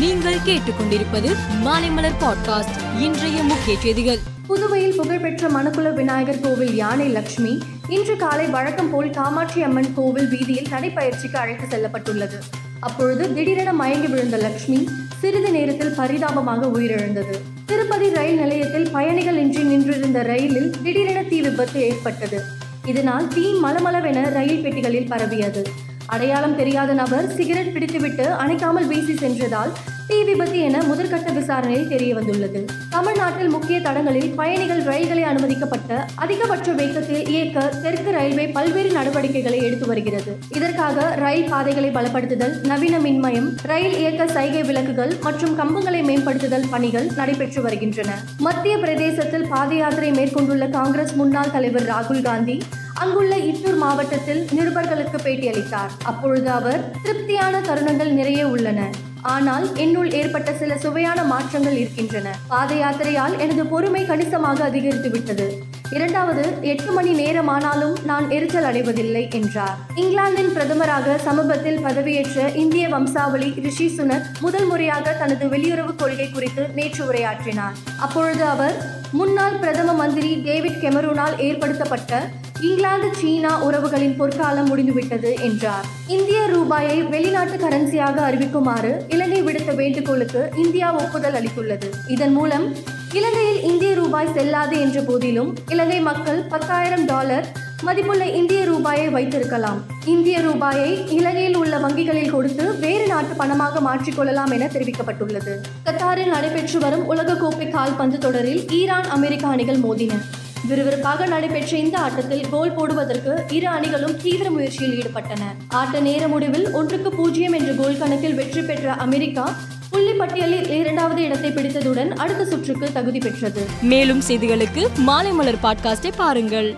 நீங்கள் கேட்டுக்கொண்டிருப்பது மாலைமலர் பாட்காஸ்ட் இன்றைய முக்கிய செய்திகள். புதுவையில் புகழ்பெற்ற மணக்குள விநாயகர் கோவில் யானை லட்சுமி இன்று காலை வழக்கம் போல் காமாட்சி அம்மன் கோவில் வீதியில் நடைப்பயிற்சிக்கு அழைத்து செல்லப்பட்டுள்ளது. அப்பொழுது திடீரென மயங்கி விழுந்த லட்சுமி சிறிது நேரத்தில் பரிதாபமாக உயிரிழந்தது. திருப்பதி ரயில் நிலையத்தில் பயணிகள் இன்றி நின்றிருந்த ரயிலில் திடீரென தீ விபத்து ஏற்பட்டது. இதனால் தீ மலமளவென ரயில் பெட்டிகளில் பரவியது. அடையாளம் தெரியாத நபர் சிகரெட் பிடித்துவிட்டு அணைக்காமல் வீசி சென்றதால் தீ விபத்து என முதற்கட்ட விசாரணையில் தெரிய வந்துள்ளது தமிழ்நாட்டில் முக்கிய தடங்களில் பயணிகள் ரயில்களை அனுமதிக்கப்பட்ட அதிகபட்ச வேகத்தில் இயக்க தெற்கு ரயில்வே பல்வேறு நடவடிக்கைகளை எடுத்து வருகிறது. இதற்காக ரயில் பாதைகளை பலப்படுத்துதல் நவீன மின்மயம் ரயில் இயக்க சைகை விளக்குகள் மற்றும் கம்பங்களை மேம்படுத்துதல் பணிகள் நடைபெற்று வருகின்றன. மத்திய பிரதேசத்தில் பாத யாத்திரை மேற்கொண்டுள்ள காங்கிரஸ் முன்னாள் தலைவர் ராகுல் காந்தி அங்குள்ள இட்டூர் மாவட்டத்தில் நிருபர்களுக்கு பேட்டியளித்தார். அப்பொழுது அவர் திருப்தியான தருணங்கள் நிறைய உள்ளன. ஆனால் என்னுள் ஏற்பட்ட சில சுவையான மாற்றங்கள் இருக்கின்றன. பாத யாத்திரையால் எனது பொறுமை கணிசமாக அதிகரித்து விட்டது இரண்டாவது எட்டு மணி நேரமானாலும் நான் எரிச்சல் அடைவதில்லை என்றார். இங்கிலாந்தின் பிரதமராக சமீபத்தில் பதவியேற்ற இந்திய வம்சாவளி ரிஷி சுனக் முதல் முறையாக தனது வெளியுறவு கொள்கை குறித்து நேற்று உரையாற்றினார். அப்பொழுது அவர் முன்னாள் பிரதம மந்திரி டேவிட் கெமரூனால் ஏற்படுத்தப்பட்ட இங்கிலாந்து சீனா உறவுகளின் பொற்காலம் முடிந்துவிட்டது என்றார். இந்திய ரூபாயை வெளிநாட்டு கரன்சியாக அறிவிக்குமாறு இலங்கை விடுத்த வேண்டுகோளுக்கு இந்தியா ஒப்புதல் அளித்துள்ளது. இதன் மூலம் இலங்கையில் இந்திய ரூபாய் செல்லாது என்ற போதிலும் இலங்கை மக்கள் பத்தாயிரம் டாலர் மதிப்புள்ள இந்திய ரூபாயை வைத்திருக்கலாம். இந்திய ரூபாயை இலங்கையில் உள்ள வங்கிகளில் கொடுத்து வேறு நாட்டு பணமாக மாற்றிக்கொள்ளலாம் என தெரிவிக்கப்பட்டுள்ளது. கத்தாரில் நடைபெற்று வரும் உலகக்கோப்பை கால்பந்து தொடரில் ஈரான் அமெரிக்க அணிகள் மோதின. விறுவிறுப்பாக நடைபெற்ற இந்த ஆட்டத்தில் கோல் போடுவதற்கு இரு அணிகளும் தீவிர முயற்சியில் ஈடுபட்டன. ஆட்ட நேர முடிவில் ஒன்றுக்கு பூஜ்ஜியம் என்ற கோல் கணக்கில் வெற்றி பெற்ற அமெரிக்கா புள்ளி பட்டியலில் இரண்டாவது இடத்தை பிடித்ததுடன் அடுத்த சுற்றுக்கு தகுதி பெற்றது. மேலும் செய்திகளுக்கு மாலை மலர் பாட்காஸ்டை பாருங்கள்.